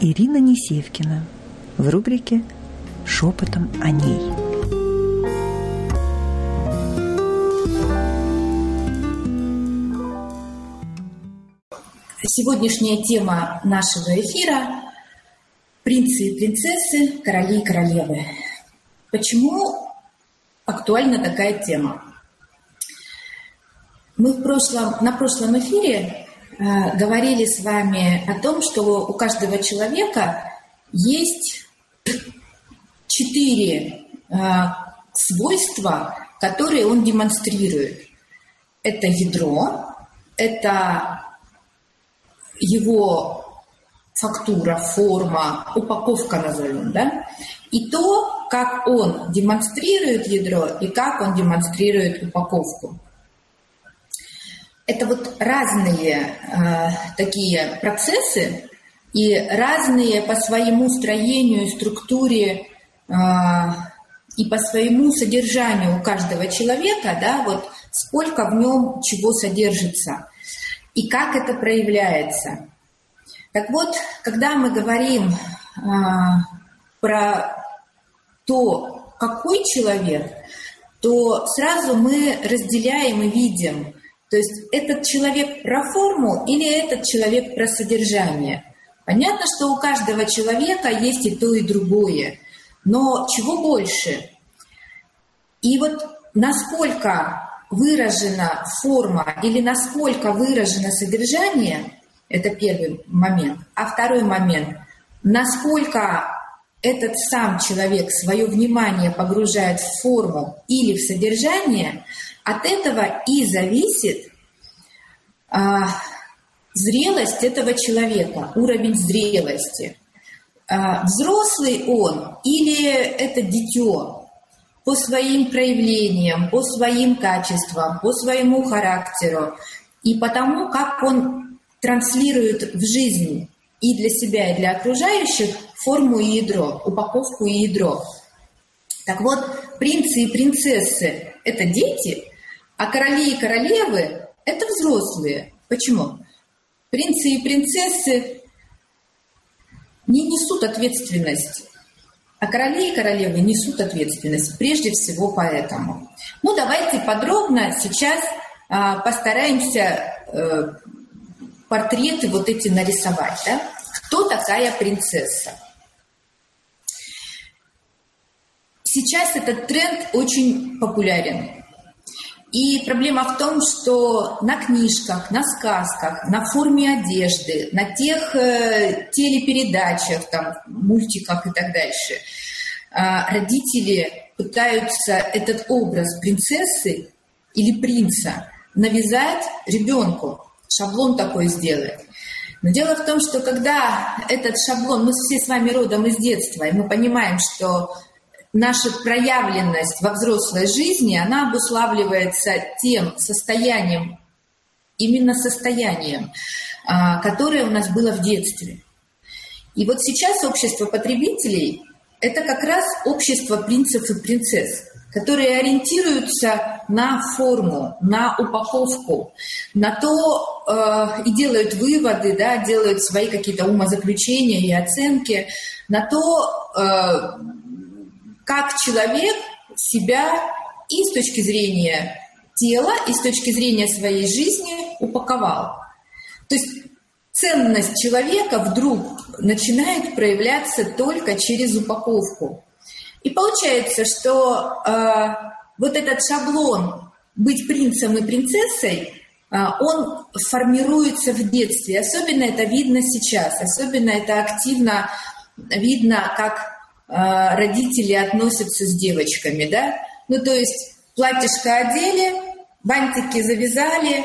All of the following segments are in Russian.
Ирина Несевкина в рубрике «Шепотом о ней». Сегодняшняя тема нашего эфира – принцы и принцессы, короли и королевы. Почему актуальна такая тема? Мы в прошлом, на прошлом эфире э, говорили с вами о том, что у каждого человека есть четыре э, свойства, которые он демонстрирует. Это ядро, это его фактура, форма, упаковка назовем, да, и то, как он демонстрирует ядро и как он демонстрирует упаковку. Это вот разные э, такие процессы и разные по своему строению, структуре э, и по своему содержанию у каждого человека, да, вот сколько в нем чего содержится и как это проявляется. Так вот, когда мы говорим э, про то, какой человек, то сразу мы разделяем и видим, то есть этот человек про форму или этот человек про содержание. Понятно, что у каждого человека есть и то, и другое, но чего больше? И вот насколько выражена форма или насколько выражено содержание, это первый момент. А второй момент, насколько этот сам человек свое внимание погружает в форму или в содержание, от этого и зависит а, зрелость этого человека, уровень зрелости. А, взрослый он или это дитё, по своим проявлениям, по своим качествам, по своему характеру и потому, как он транслирует в жизнь и для себя, и для окружающих форму и ядро, упаковку и ядро. Так вот, принцы и принцессы – это дети, а короли и королевы – это взрослые. Почему? Принцы и принцессы не несут ответственность а короли и королевы несут ответственность прежде всего поэтому. Ну, давайте подробно сейчас а, постараемся а, портреты вот эти нарисовать. Да? Кто такая принцесса? Сейчас этот тренд очень популярен. И проблема в том, что на книжках, на сказках, на форме одежды, на тех э, телепередачах, там, мультиках и так дальше, э, родители пытаются этот образ принцессы или принца навязать ребенку, шаблон такой сделать. Но дело в том, что когда этот шаблон, мы все с вами родом из детства, и мы понимаем, что наша проявленность во взрослой жизни, она обуславливается тем состоянием, именно состоянием, а, которое у нас было в детстве. И вот сейчас общество потребителей – это как раз общество принцев и принцесс, которые ориентируются на форму, на упаковку, на то э, и делают выводы, да, делают свои какие-то умозаключения и оценки, на то, э, как человек себя и с точки зрения тела, и с точки зрения своей жизни упаковал. То есть ценность человека вдруг начинает проявляться только через упаковку. И получается, что э, вот этот шаблон быть принцем и принцессой, э, он формируется в детстве. Особенно это видно сейчас, особенно это активно видно, как родители относятся с девочками, да? Ну, то есть платьишко одели, бантики завязали,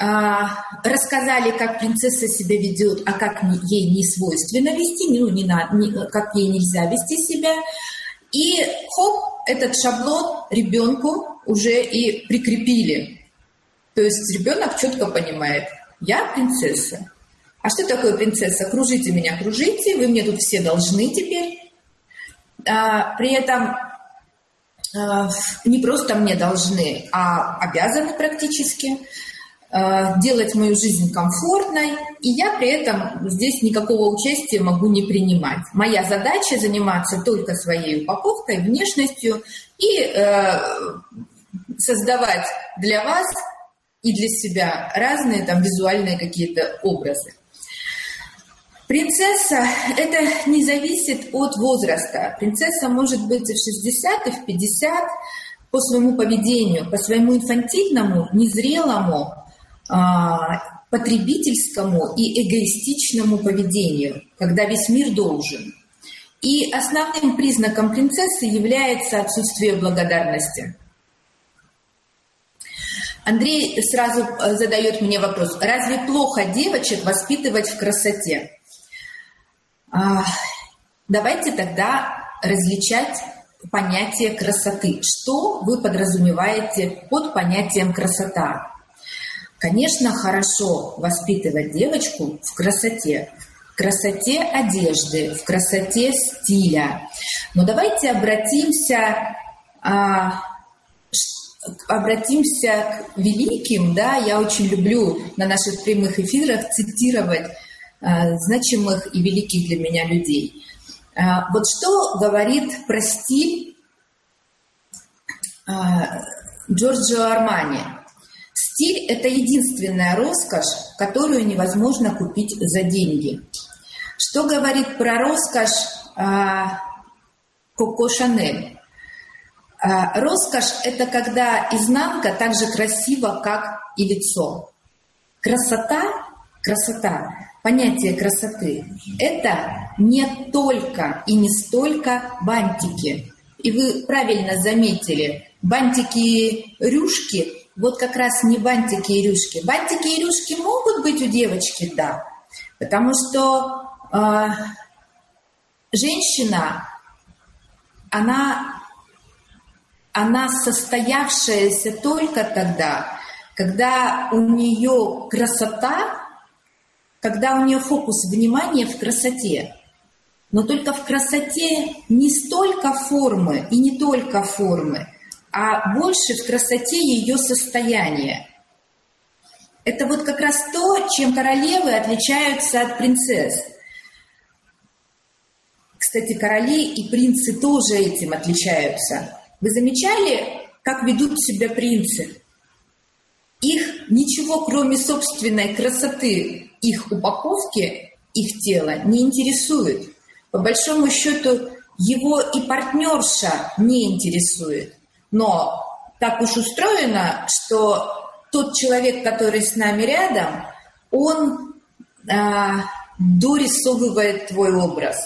а, рассказали, как принцесса себя ведет, а как ей не свойственно вести, ну, не на, не, как ей нельзя вести себя. И хоп, этот шаблон ребенку уже и прикрепили. То есть ребенок четко понимает, я принцесса. А что такое принцесса? Кружите меня, кружите, вы мне тут все должны теперь. А, при этом а, не просто мне должны, а обязаны практически а, делать мою жизнь комфортной, и я при этом здесь никакого участия могу не принимать. Моя задача заниматься только своей упаковкой, внешностью и э, создавать для вас и для себя разные там визуальные какие-то образы. Принцесса – это не зависит от возраста. Принцесса может быть и в 60, и в 50 по своему поведению, по своему инфантильному, незрелому, а, потребительскому и эгоистичному поведению, когда весь мир должен. И основным признаком принцессы является отсутствие благодарности. Андрей сразу э, задает мне вопрос, разве плохо девочек воспитывать в красоте? А, давайте тогда различать понятие красоты. Что вы подразумеваете под понятием красота? Конечно, хорошо воспитывать девочку в красоте, в красоте одежды, в красоте стиля. Но давайте обратимся, а, обратимся к великим. Да? Я очень люблю на наших прямых эфирах цитировать значимых и великих для меня людей. А, вот что говорит про стиль а, Джорджио Армани – Стиль – это единственная роскошь, которую невозможно купить за деньги. Что говорит про роскошь Коко Шанель? Роскошь – это когда изнанка так же красива, как и лицо. Красота, красота, понятие красоты – это не только и не столько бантики. И вы правильно заметили, бантики-рюшки вот как раз не бантики и рюшки. Бантики и рюшки могут быть у девочки, да, потому что э, женщина, она, она состоявшаяся только тогда, когда у нее красота, когда у нее фокус внимания в красоте. Но только в красоте не столько формы и не только формы – а больше в красоте ее состояния. Это вот как раз то, чем королевы отличаются от принцесс. Кстати, короли и принцы тоже этим отличаются. Вы замечали, как ведут себя принцы? Их ничего, кроме собственной красоты их упаковки, их тела, не интересует. По большому счету, его и партнерша не интересует. Но так уж устроено, что тот человек, который с нами рядом, он а, дорисовывает твой образ.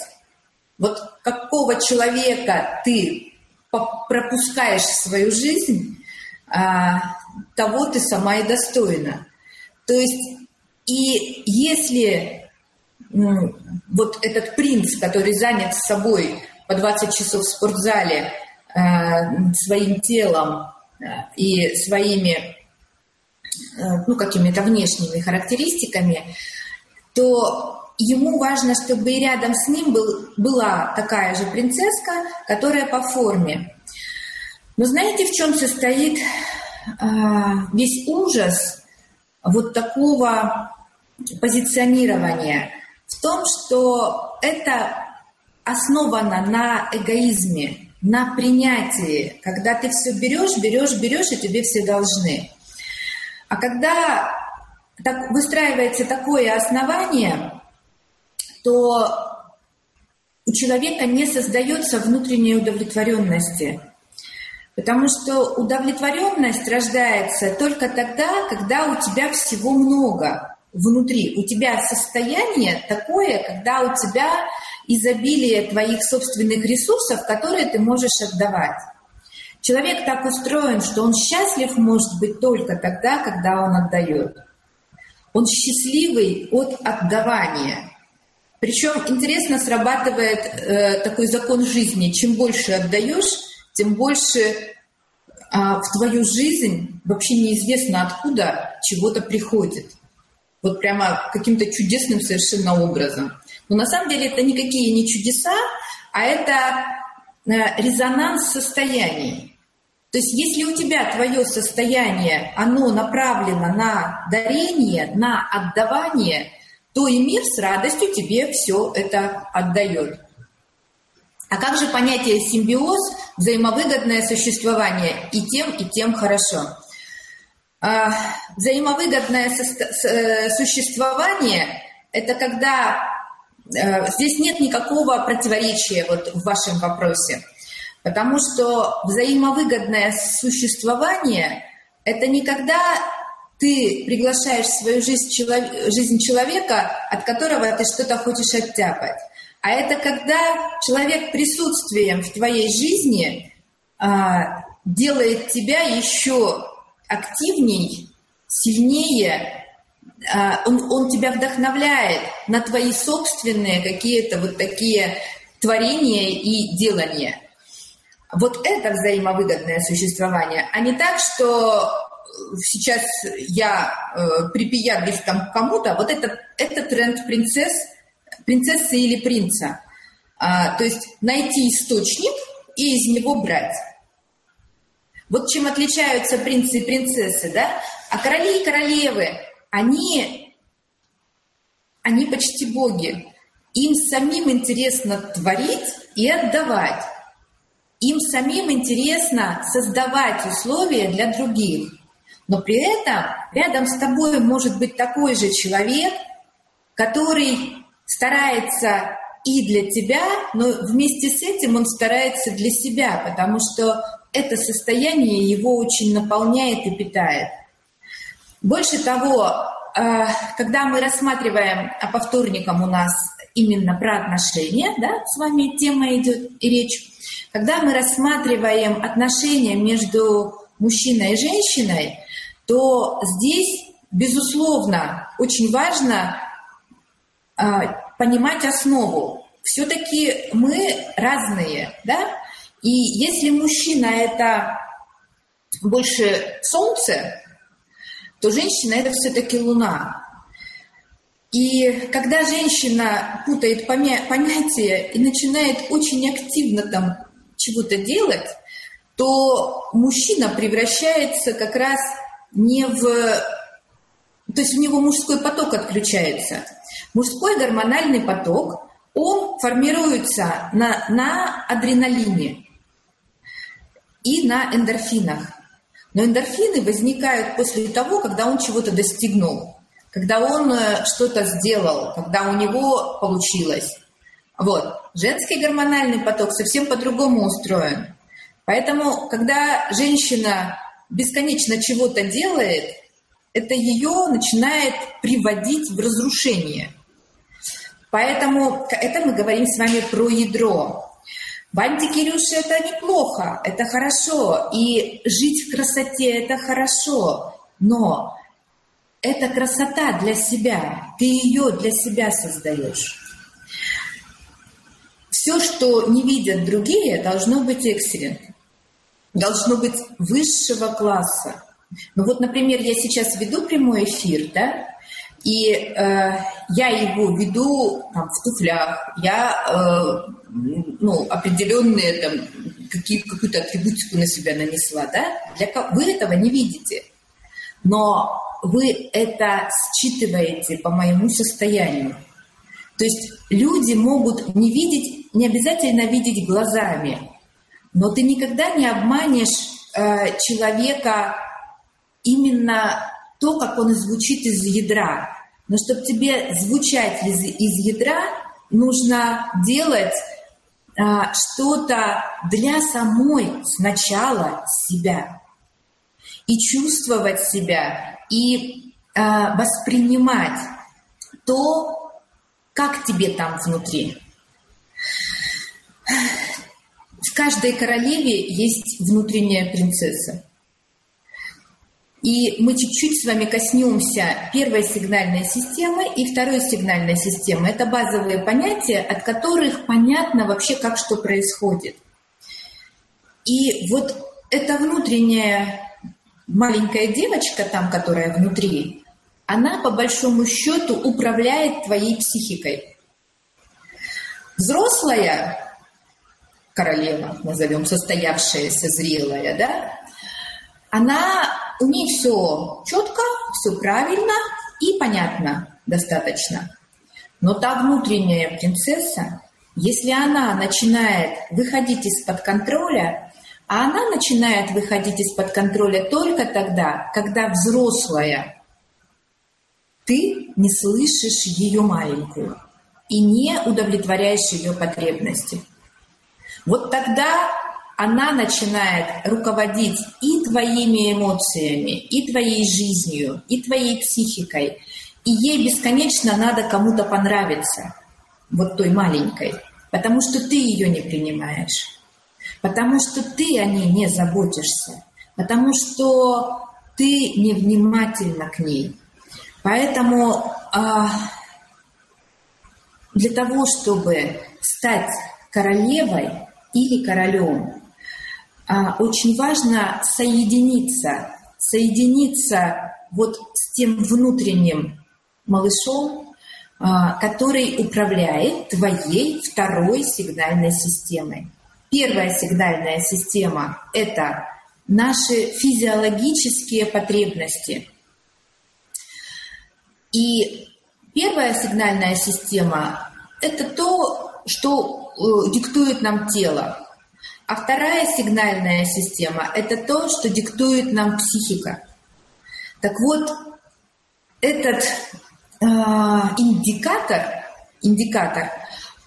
Вот какого человека ты пропускаешь в свою жизнь, а, того ты сама и достойна. То есть, и если вот этот принц, который занят собой по 20 часов в спортзале, Э, своим телом э, и своими э, ну, какими-то внешними характеристиками, то ему важно, чтобы и рядом с ним был, была такая же принцесска, которая по форме. Но знаете, в чем состоит весь ужас вот такого позиционирования? В том, что это основано на эгоизме, на принятии, когда ты все берешь, берешь, берешь, и тебе все должны. А когда так, выстраивается такое основание, то у человека не создается внутренней удовлетворенности. Потому что удовлетворенность рождается только тогда, когда у тебя всего много внутри. У тебя состояние такое, когда у тебя изобилие твоих собственных ресурсов, которые ты можешь отдавать. Человек так устроен, что он счастлив может быть только тогда, когда он отдает. Он счастливый от отдавания. Причем интересно срабатывает э, такой закон жизни. Чем больше отдаешь, тем больше э, в твою жизнь вообще неизвестно откуда чего-то приходит. Вот прямо каким-то чудесным совершенно образом. Но на самом деле это никакие не чудеса, а это э, резонанс состояний. То есть если у тебя твое состояние, оно направлено на дарение, на отдавание, то и мир с радостью тебе все это отдает. А как же понятие симбиоз, взаимовыгодное существование и тем, и тем хорошо? А, взаимовыгодное э, существование – это когда э, здесь нет никакого противоречия вот в вашем вопросе, потому что взаимовыгодное существование – это не когда ты приглашаешь в свою жизнь, жизнь человека, от которого ты что-то хочешь оттяпать. А это когда человек присутствием в твоей жизни а, делает тебя еще активней, сильнее, а, он, он тебя вдохновляет на твои собственные какие-то вот такие творения и делания. Вот это взаимовыгодное существование, а не так, что сейчас я э, припиятлюсь там кому-то, вот это, это тренд принцесс, принцессы или принца. А, то есть найти источник и из него брать. Вот чем отличаются принцы и принцессы, да? А короли и королевы, они, они почти боги. Им самим интересно творить и отдавать. Им самим интересно создавать условия для других. Но при этом рядом с тобой может быть такой же человек, который старается и для тебя, но вместе с этим он старается для себя, потому что это состояние его очень наполняет и питает. Больше того, э, когда мы рассматриваем, а по вторникам у нас именно про отношения, да, с вами тема идет и речь, когда мы рассматриваем отношения между мужчиной и женщиной, то здесь, безусловно, очень важно э, понимать основу. Все-таки мы разные, да? И если мужчина это больше солнце, то женщина это все-таки луна. И когда женщина путает понятия и начинает очень активно там чего-то делать, то мужчина превращается как раз не в... То есть у него мужской поток отключается. Мужской гормональный поток, он формируется на, на адреналине и на эндорфинах. Но эндорфины возникают после того, когда он чего-то достигнул, когда он э, что-то сделал, когда у него получилось. Вот. Женский гормональный поток совсем по-другому устроен. Поэтому, когда женщина бесконечно чего-то делает, это ее начинает приводить в разрушение. Поэтому это мы говорим с вами про ядро. Бантики Кирюши это неплохо, это хорошо. И жить в красоте это хорошо. Но это красота для себя. Ты ее для себя создаешь. Все, что не видят другие, должно быть экселент. Должно быть высшего класса. Ну вот, например, я сейчас веду прямой эфир, да, и э, я его веду там, в туфлях, я э, ну, определенные там, какие, какую-то атрибутику на себя нанесла, да? Для, вы этого не видите, но вы это считываете по моему состоянию. То есть люди могут не видеть, не обязательно видеть глазами, но ты никогда не обманешь э, человека именно то, как он звучит из ядра. Но чтобы тебе звучать из, из ядра, нужно делать а, что-то для самой сначала себя. И чувствовать себя, и а, воспринимать то, как тебе там внутри. В каждой королеве есть внутренняя принцесса. И мы чуть-чуть с вами коснемся первой сигнальной системы и второй сигнальной системы. Это базовые понятия, от которых понятно вообще, как что происходит. И вот эта внутренняя маленькая девочка там, которая внутри, она по большому счету управляет твоей психикой. Взрослая королева, назовем, состоявшаяся, зрелая, да, она у них все четко, все правильно и понятно достаточно. Но та внутренняя принцесса, если она начинает выходить из-под контроля, а она начинает выходить из-под контроля только тогда, когда взрослая, ты не слышишь ее маленькую и не удовлетворяешь ее потребности. Вот тогда она начинает руководить и твоими эмоциями, и твоей жизнью, и твоей психикой. И ей бесконечно надо кому-то понравиться, вот той маленькой, потому что ты ее не принимаешь, потому что ты о ней не заботишься, потому что ты невнимательна к ней. Поэтому а, для того, чтобы стать королевой или королем, очень важно соединиться, соединиться вот с тем внутренним малышом, а, который управляет твоей второй сигнальной системой. Первая сигнальная система – это наши физиологические потребности. И первая сигнальная система – это то, что э, диктует нам тело. А вторая сигнальная система – это то, что диктует нам психика. Так вот, этот э, индикатор, индикатор,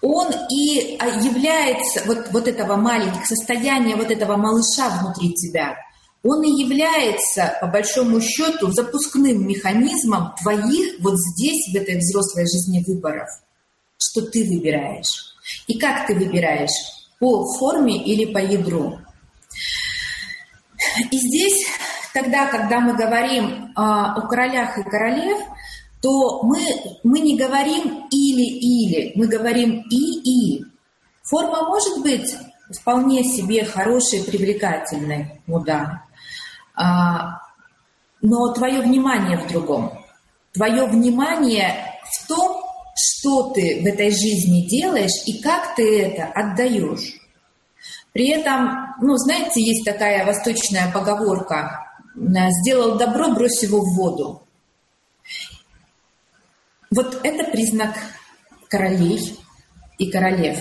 он и а, является вот, вот этого маленького состояния вот этого малыша внутри тебя, он и является, по большому счету, запускным механизмом твоих вот здесь, в этой взрослой жизни выборов, что ты выбираешь. И как ты выбираешь? По форме или по ядру. И здесь, тогда, когда мы говорим а, о королях и королев, то мы, мы не говорим или-или, мы говорим и-и. Форма может быть вполне себе хорошей, привлекательной, ну да. А, но твое внимание в другом. Твое внимание в том, что ты в этой жизни делаешь и как ты это отдаешь. При этом, ну, знаете, есть такая восточная поговорка «сделал добро, брось его в воду». Вот это признак королей и королев.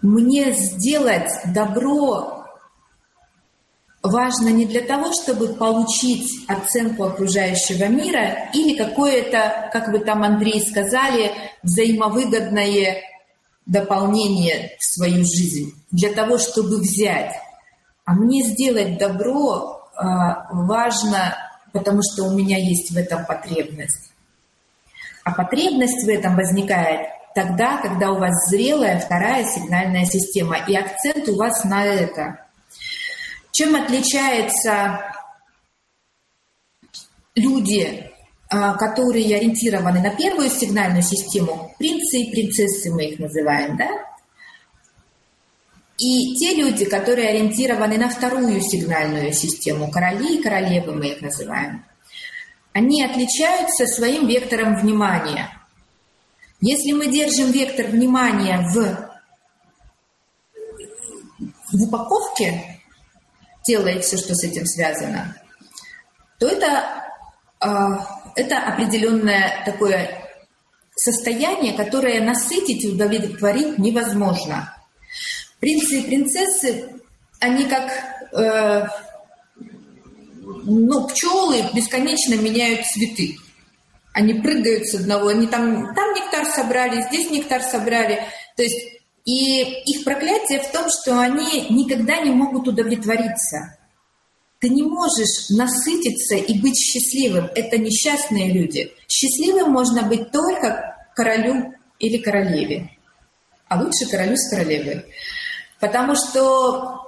Мне сделать добро важно не для того, чтобы получить оценку окружающего мира или какое-то, как вы там, Андрей, сказали, взаимовыгодное дополнение в свою жизнь, для того, чтобы взять. А мне сделать добро э, важно, потому что у меня есть в этом потребность. А потребность в этом возникает тогда, когда у вас зрелая вторая сигнальная система, и акцент у вас на это – чем отличаются люди, а, которые ориентированы на первую сигнальную систему, принцы и принцессы мы их называем, да? И те люди, которые ориентированы на вторую сигнальную систему, короли и королевы мы их называем, они отличаются своим вектором внимания. Если мы держим вектор внимания в, в упаковке, и все, что с этим связано, то это, а, это определенное такое состояние, которое насытить и удовлетворить невозможно. Принцы и принцессы, они как э, ну, пчелы бесконечно меняют цветы. Они прыгают с одного, они там, там нектар собрали, здесь нектар собрали. То есть и их проклятие в том, что они никогда не могут удовлетвориться. Ты не можешь насытиться и быть счастливым. Это несчастные люди. Счастливым можно быть только королю или королеве. А лучше королю с королевой. Потому что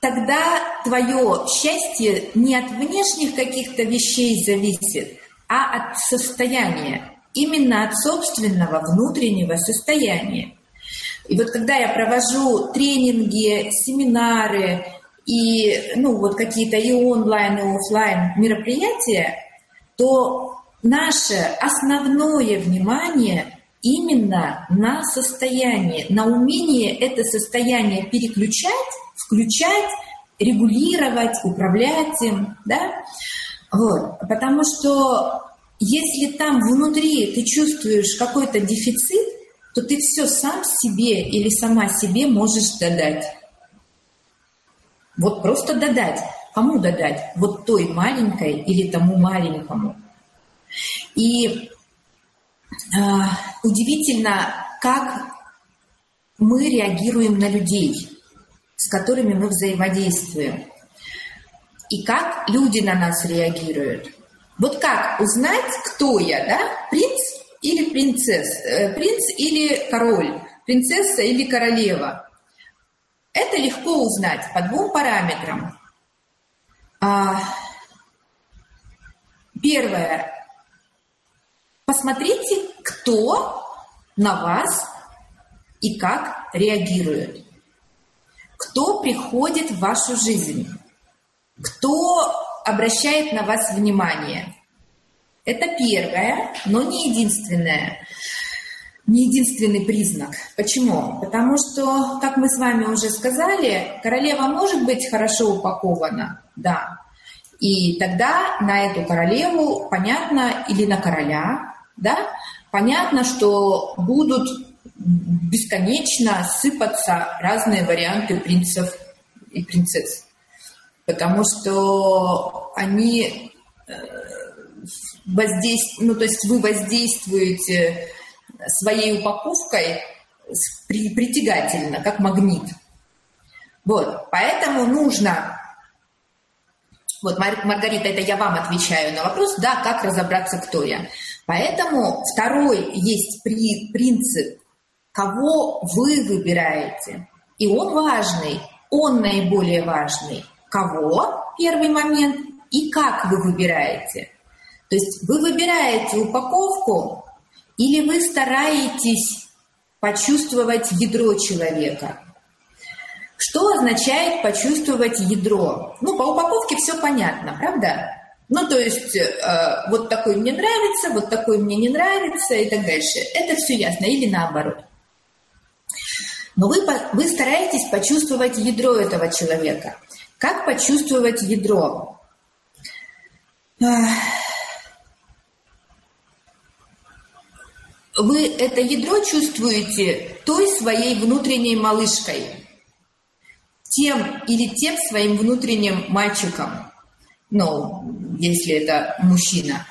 тогда твое счастье не от внешних каких-то вещей зависит, а от состояния именно от собственного внутреннего состояния. И вот когда я провожу тренинги, семинары и ну, вот какие-то и онлайн, и офлайн мероприятия, то наше основное внимание именно на состояние, на умение это состояние переключать, включать, регулировать, управлять им, да, вот, потому что если там внутри ты чувствуешь какой-то дефицит, то ты все сам себе или сама себе можешь додать. Вот просто додать. Кому додать? Вот той маленькой или тому маленькому. И э, удивительно, как мы реагируем на людей, с которыми мы взаимодействуем. И как люди на нас реагируют. Вот как узнать, кто я, да? Принц или принцесса? Э, принц или король? Принцесса или королева? Это легко узнать по двум параметрам. А, первое. Посмотрите, кто на вас и как реагирует. Кто приходит в вашу жизнь? Кто обращает на вас внимание? Это первое, но не единственное. Не единственный признак. Почему? Потому что, как мы с вами уже сказали, королева может быть хорошо упакована, да. И тогда на эту королеву понятно, или на короля, да, понятно, что будут бесконечно сыпаться разные варианты принцев и принцесс. Потому что они э, воздействуют, ну то есть вы воздействуете своей упаковкой притягательно, как магнит. Вот, поэтому нужно вот, Маргарита, это я вам отвечаю на вопрос, да, как разобраться, кто я. Поэтому второй есть при, принцип, кого вы выбираете. И он важный, он наиболее важный. Кого, первый момент, и как вы выбираете. То есть вы выбираете упаковку или вы стараетесь почувствовать ядро человека. Что означает почувствовать ядро? Ну, по упаковке все понятно, правда? Ну, то есть, э, вот такой мне нравится, вот такой мне не нравится и так дальше. Это все ясно, или наоборот. Но вы, вы стараетесь почувствовать ядро этого человека. Как почувствовать ядро? Вы это ядро чувствуете той своей внутренней малышкой, тем или тем своим внутренним мальчиком, ну, если это мужчина,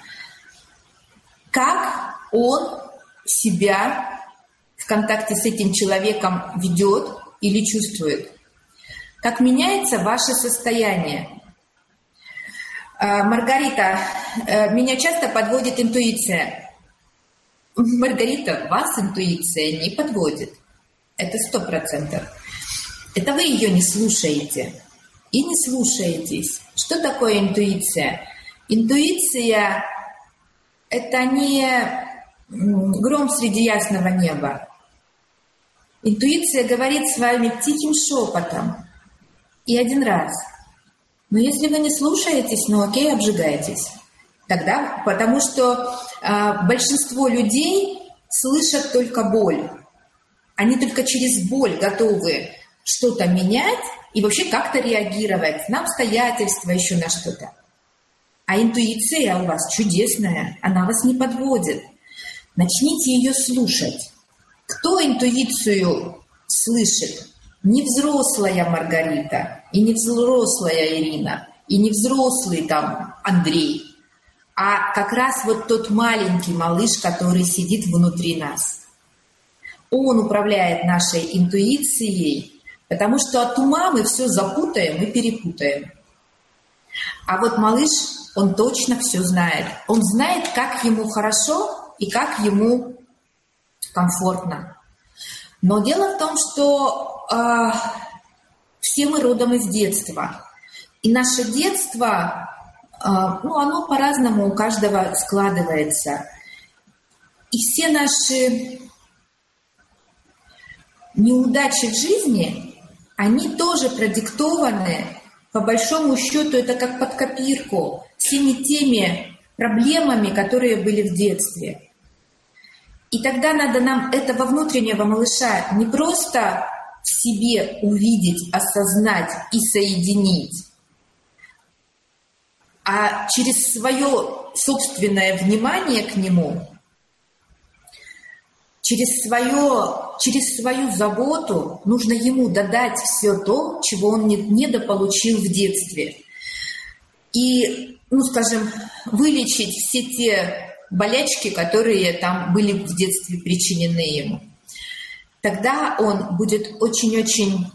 как он себя в контакте с этим человеком ведет или чувствует, как меняется ваше состояние. А, Маргарита, э, меня часто подводит интуиция. Маргарита, вас интуиция не подводит. Это сто процентов. Это вы ее не слушаете и не слушаетесь. Что такое интуиция? Интуиция – это не гром среди ясного неба. Интуиция говорит с вами тихим шепотом и один раз. Но если вы не слушаетесь, ну окей, обжигаетесь. Тогда, потому что э, большинство людей слышат только боль. Они только через боль готовы что-то менять и вообще как-то реагировать на обстоятельства, еще на что-то. А интуиция у вас чудесная, она вас не подводит. Начните ее слушать. Кто интуицию слышит? Не взрослая Маргарита, и не взрослая Ирина, и не взрослый там Андрей, а как раз вот тот маленький малыш, который сидит внутри нас. Он управляет нашей интуицией, Потому что от ума мы все запутаем и перепутаем. А вот малыш, он точно все знает. Он знает, как ему хорошо и как ему комфортно. Но дело в том, что э, все мы родом из детства. И наше детство, э, ну, оно по-разному у каждого складывается. И все наши неудачи в жизни, они тоже продиктованы, по большому счету, это как под копирку, всеми теми проблемами, которые были в детстве. И тогда надо нам этого внутреннего малыша не просто в себе увидеть, осознать и соединить, а через свое собственное внимание к нему, через, свое, через свою заботу нужно ему додать все то, чего он не, недополучил в детстве. И, ну, скажем, вылечить все те болячки, которые там были в детстве причинены ему. Тогда он будет очень-очень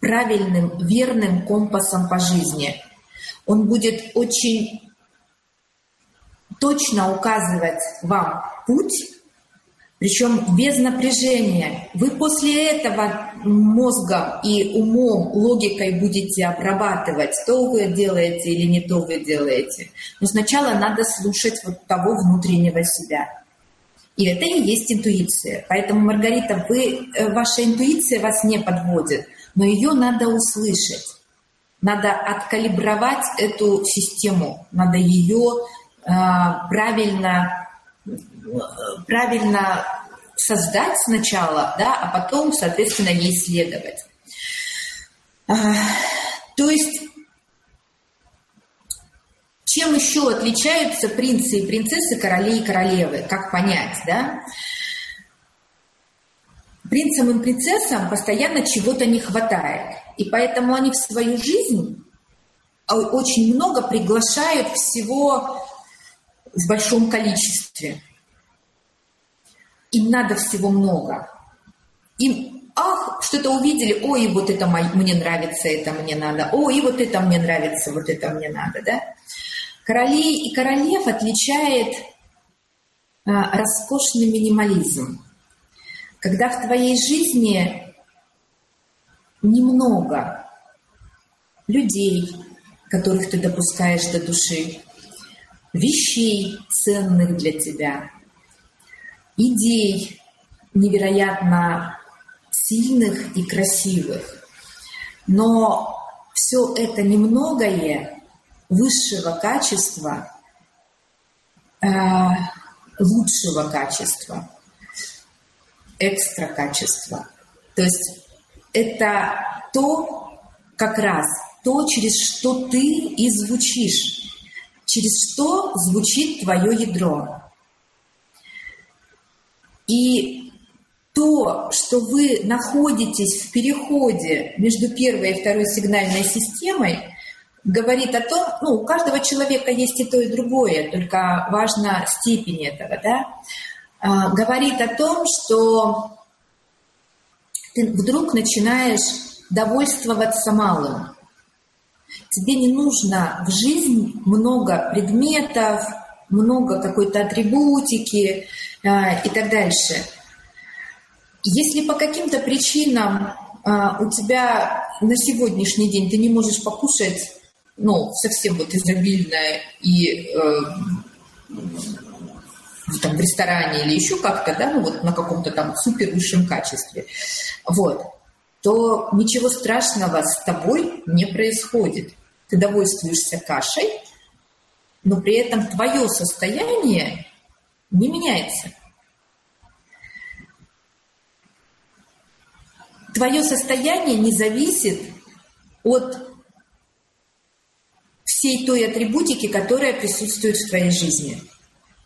правильным, верным компасом по жизни. Он будет очень точно указывать вам путь, причем без напряжения. Вы после этого мозгом и умом, логикой будете обрабатывать, то вы делаете или не то вы делаете. Но сначала надо слушать вот того внутреннего себя. И это и есть интуиция. Поэтому, Маргарита, вы, э, ваша интуиция вас не подводит, но ее надо услышать. Надо откалибровать эту систему, надо ее э, правильно правильно создать сначала, да, а потом, соответственно, ей следовать. А, то есть, чем еще отличаются принцы и принцессы, короли и королевы? Как понять, да? Принцам и принцессам постоянно чего-то не хватает. И поэтому они в свою жизнь очень много приглашают всего в большом количестве. Им надо всего много. Им, ах, что-то увидели, ой, вот это мне нравится, это мне надо, ой, вот это мне нравится, вот это мне надо, да? Королей и королев отличает а, роскошный минимализм. Когда в твоей жизни немного людей, которых ты допускаешь до души, вещей ценных для тебя, идей невероятно сильных и красивых. Но все это немногое высшего качества, э, лучшего качества, экстра качества. То есть это то, как раз, то, через что ты и звучишь, через что звучит твое ядро. И то, что вы находитесь в переходе между первой и второй сигнальной системой, говорит о том, ну, у каждого человека есть и то, и другое, только важна степень этого, да, а, говорит о том, что ты вдруг начинаешь довольствоваться малым. Тебе не нужно в жизнь много предметов, много какой-то атрибутики э, и так дальше. Если по каким-то причинам э, у тебя на сегодняшний день ты не можешь покушать, ну, совсем вот изобильное и э, там, в ресторане или еще как-то, да, ну вот на каком-то там супер высшем качестве, вот, то ничего страшного с тобой не происходит. Ты довольствуешься кашей, но при этом твое состояние не меняется. Твое состояние не зависит от всей той атрибутики, которая присутствует в твоей жизни.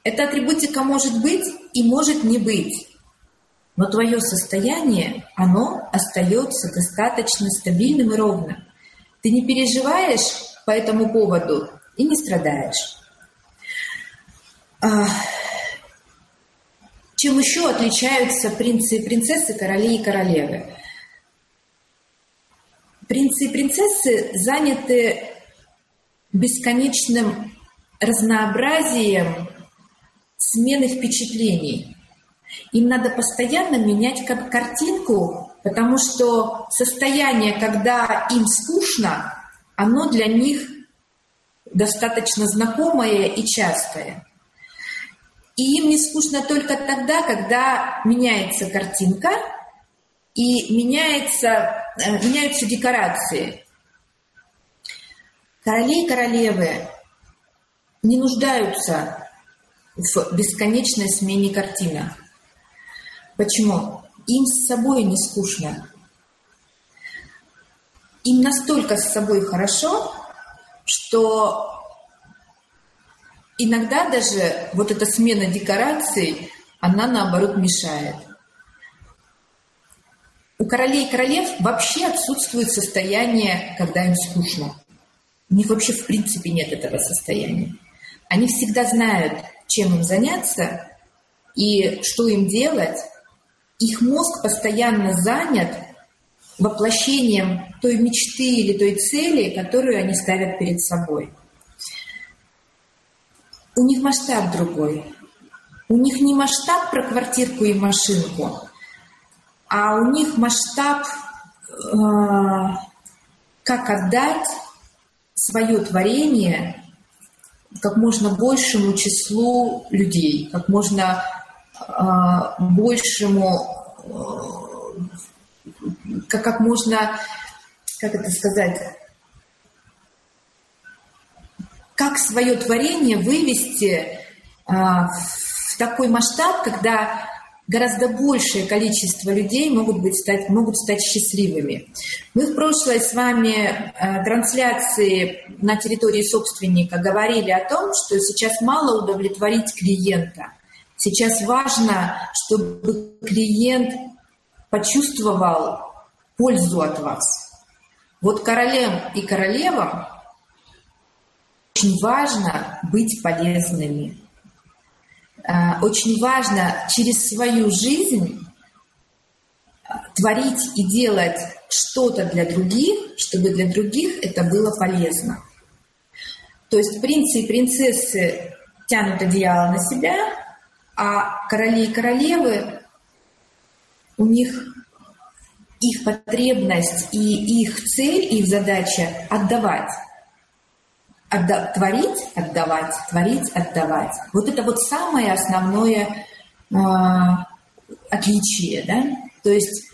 Эта атрибутика может быть и может не быть. Но твое состояние, оно остается достаточно стабильным и ровным. Ты не переживаешь по этому поводу и не страдаешь. А, чем еще отличаются принцы и принцессы, короли и королевы? Принцы и принцессы заняты бесконечным разнообразием смены впечатлений. Им надо постоянно менять картинку, потому что состояние, когда им скучно, оно для них достаточно знакомое и частое. И им не скучно только тогда, когда меняется картинка и меняется, э, меняются декорации. Короли и королевы не нуждаются в бесконечной смене картинок. Почему? Им с собой не скучно. Им настолько с собой хорошо, что иногда даже вот эта смена декораций, она наоборот мешает. У королей и королев вообще отсутствует состояние, когда им скучно. У них вообще в принципе нет этого состояния. Они всегда знают, чем им заняться и что им делать. Их мозг постоянно занят воплощением той мечты или той цели, которую они ставят перед собой. У них масштаб другой. У них не масштаб про квартирку и машинку, а у них масштаб, э, как отдать свое творение как можно большему числу людей, как можно э, большему, э, как, как можно, как это сказать, как свое творение вывести э, в такой масштаб, когда гораздо большее количество людей могут, быть, стать, могут стать счастливыми. Мы в прошлой с вами э, трансляции на территории собственника говорили о том, что сейчас мало удовлетворить клиента. Сейчас важно, чтобы клиент почувствовал пользу от вас. Вот королем и королевам очень важно быть полезными. Э, очень важно через свою жизнь э, творить и делать что-то для других, чтобы для других это было полезно. То есть принцы и принцессы тянут одеяло на себя, а короли и королевы, у них их потребность и их цель, их задача отдавать отда- творить, отдавать, творить, отдавать. Вот это вот самое основное э, отличие, да? То есть,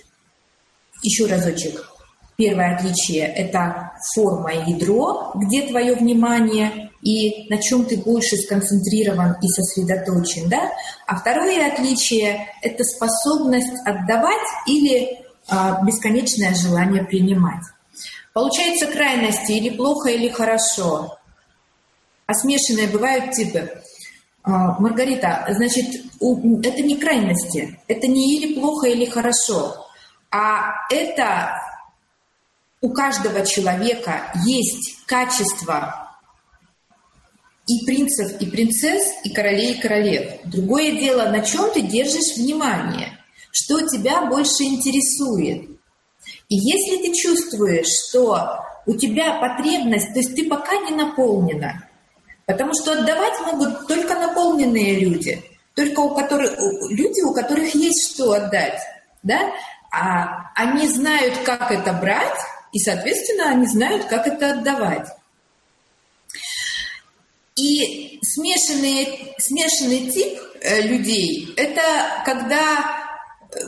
еще разочек, первое отличие – это форма и ядро, где твое внимание и на чем ты больше сконцентрирован и сосредоточен, да? А второе отличие – это способность отдавать или э, бесконечное желание принимать. Получается крайности или плохо, или хорошо а смешанные бывают типы. А, Маргарита, значит, это не крайности, это не или плохо, или хорошо, а это у каждого человека есть качество и принцев, и принцесс, и королей, и королев. Другое дело, на чем ты держишь внимание, что тебя больше интересует. И если ты чувствуешь, что у тебя потребность, то есть ты пока не наполнена, Потому что отдавать могут только наполненные люди, только у которых, люди, у которых есть что отдать. Да? А они знают, как это брать, и, соответственно, они знают, как это отдавать. И смешанный, смешанный тип э, людей – это когда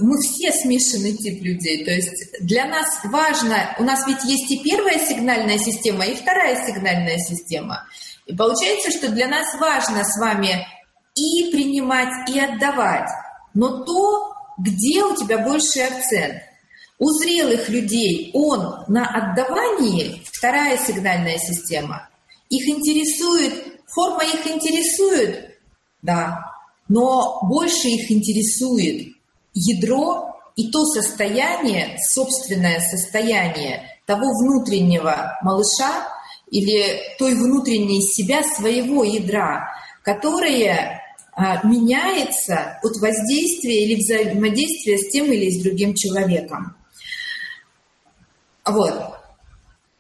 мы все смешанный тип людей. То есть для нас важно, у нас ведь есть и первая сигнальная система, и вторая сигнальная система – и получается, что для нас важно с вами и принимать, и отдавать, но то, где у тебя больший акцент. У зрелых людей он на отдавании, вторая сигнальная система. Их интересует, форма их интересует, да, но больше их интересует ядро и то состояние, собственное состояние того внутреннего малыша, или той внутренней себя своего ядра, которое а, меняется от воздействия или взаимодействия с тем или с другим человеком. Вот.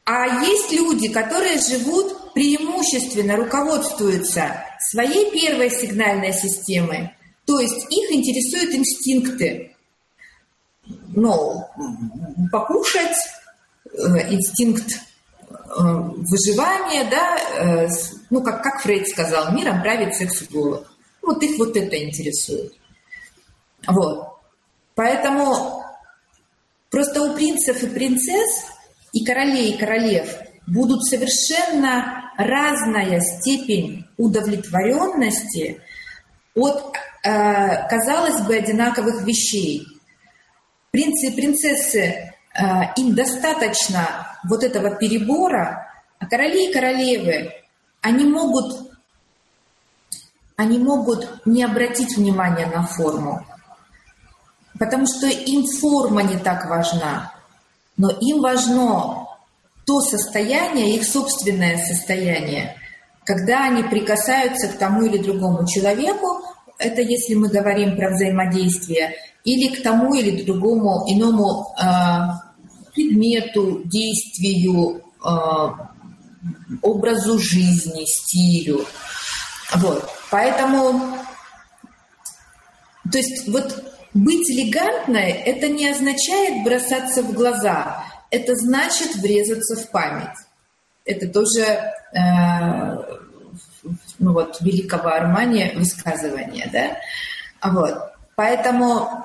А есть люди, которые живут преимущественно, руководствуются своей первой сигнальной системой, то есть их интересуют инстинкты. Ну, покушать, э, инстинкт выживание, да, э, ну, как, как Фрейд сказал, миром правит секс-голод. Вот их вот это интересует. Вот. Поэтому просто у принцев и принцесс и королей и королев будут совершенно разная степень удовлетворенности от, э, казалось бы, одинаковых вещей. Принцы и принцессы Э, им достаточно вот этого перебора, а короли и королевы, они могут они могут не обратить внимания на форму, потому что им форма не так важна, но им важно то состояние, их собственное состояние, когда они прикасаются к тому или другому человеку, это если мы говорим про взаимодействие, или к тому или другому иному э, предмету, действию, э, образу жизни, стилю. Вот. Поэтому, то есть вот быть элегантной, это не означает бросаться в глаза, это значит врезаться в память. Это тоже э, ну вот, великого Армани высказывание, да? Вот. Поэтому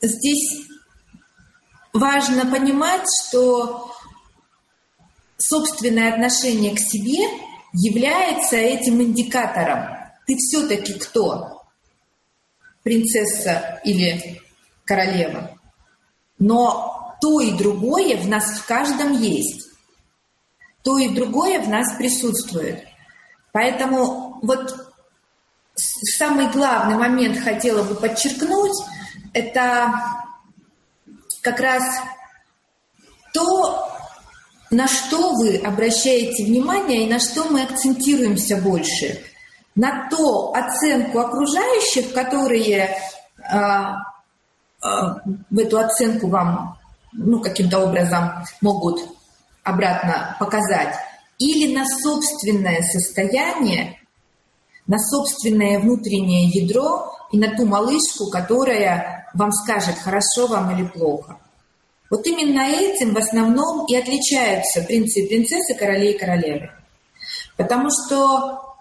здесь важно понимать, что собственное отношение к себе является этим индикатором. Ты все-таки кто? Принцесса или королева. Но то и другое в нас в каждом есть. То и другое в нас присутствует. Поэтому вот самый главный момент хотела бы подчеркнуть, это как раз то, на что вы обращаете внимание и на что мы акцентируемся больше. На то оценку окружающих, которые э, э, в эту оценку вам ну, каким-то образом могут обратно показать, или на собственное состояние, на собственное внутреннее ядро и на ту малышку, которая вам скажет, хорошо вам или плохо. Вот именно этим в основном и отличаются принцы и принцессы, короли и королевы. Потому что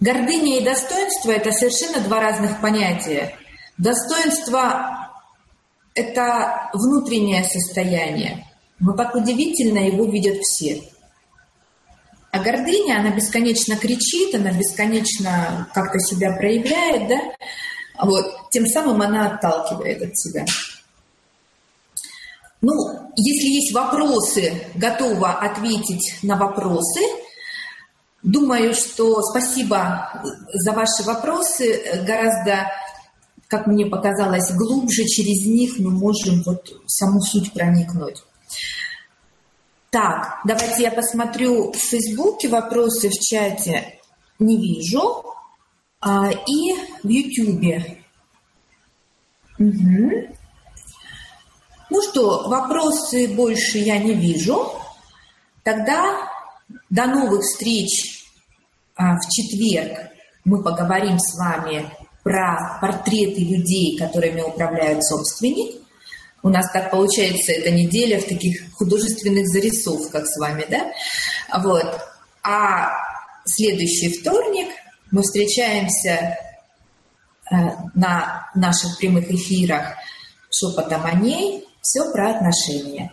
гордыня и достоинство – это совершенно два разных понятия. Достоинство – это внутреннее состояние. Но как удивительно его видят все. А гордыня, она бесконечно кричит, она бесконечно как-то себя проявляет, да? Вот. Тем самым она отталкивает от себя. Ну, если есть вопросы, готова ответить на вопросы. Думаю, что спасибо за ваши вопросы. Гораздо, как мне показалось, глубже через них мы можем вот саму суть проникнуть. Так, давайте я посмотрю в Фейсбуке вопросы в чате. Не вижу. А, и в Ютубе. Угу. Ну что, вопросы больше я не вижу. Тогда до новых встреч а, в четверг. Мы поговорим с вами про портреты людей, которыми управляют собственник. У нас так получается эта неделя в таких художественных зарисовках с вами, да? Вот. А следующий вторник мы встречаемся э, на наших прямых эфирах шепотом о ней все про отношения.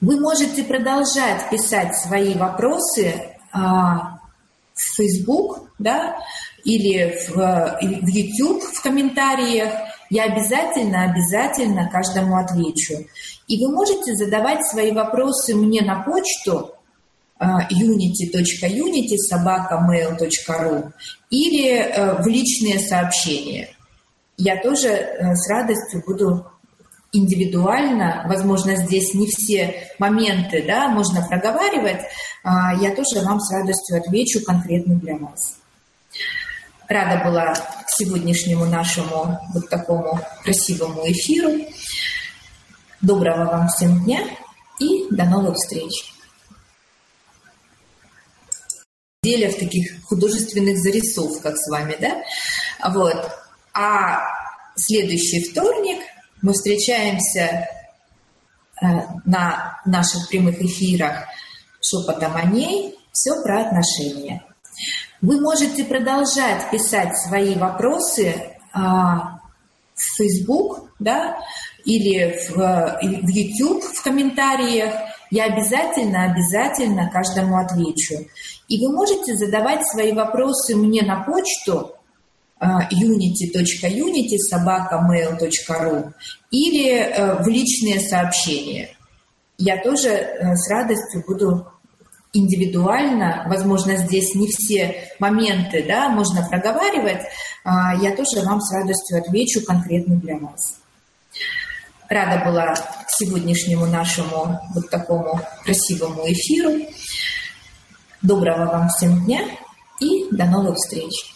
Вы можете продолжать писать свои вопросы а, в Facebook, да, или в, в YouTube в комментариях. Я обязательно, обязательно каждому отвечу. И вы можете задавать свои вопросы мне на почту unity.unity собака.mail.ru или э, в личные сообщения. Я тоже э, с радостью буду индивидуально, возможно, здесь не все моменты, да, можно проговаривать, а, я тоже вам с радостью отвечу конкретно для вас. Рада была сегодняшнему нашему вот такому красивому эфиру. Доброго вам всем дня и до новых встреч. Неделя в таких художественных зарисовках с вами, да? Вот. А следующий вторник мы встречаемся э, на наших прямых эфирах шепотом о ней. Все про отношения. Вы можете продолжать писать свои вопросы а, в Facebook, да, или в, в YouTube в комментариях. Я обязательно, обязательно каждому отвечу. И вы можете задавать свои вопросы мне на почту unity.unity собака mail.ru или э, в личные сообщения. Я тоже э, с радостью буду индивидуально, возможно, здесь не все моменты да, можно проговаривать, а, я тоже вам с радостью отвечу конкретно для вас. Рада была сегодняшнему нашему вот такому красивому эфиру. Доброго вам всем дня и до новых встреч!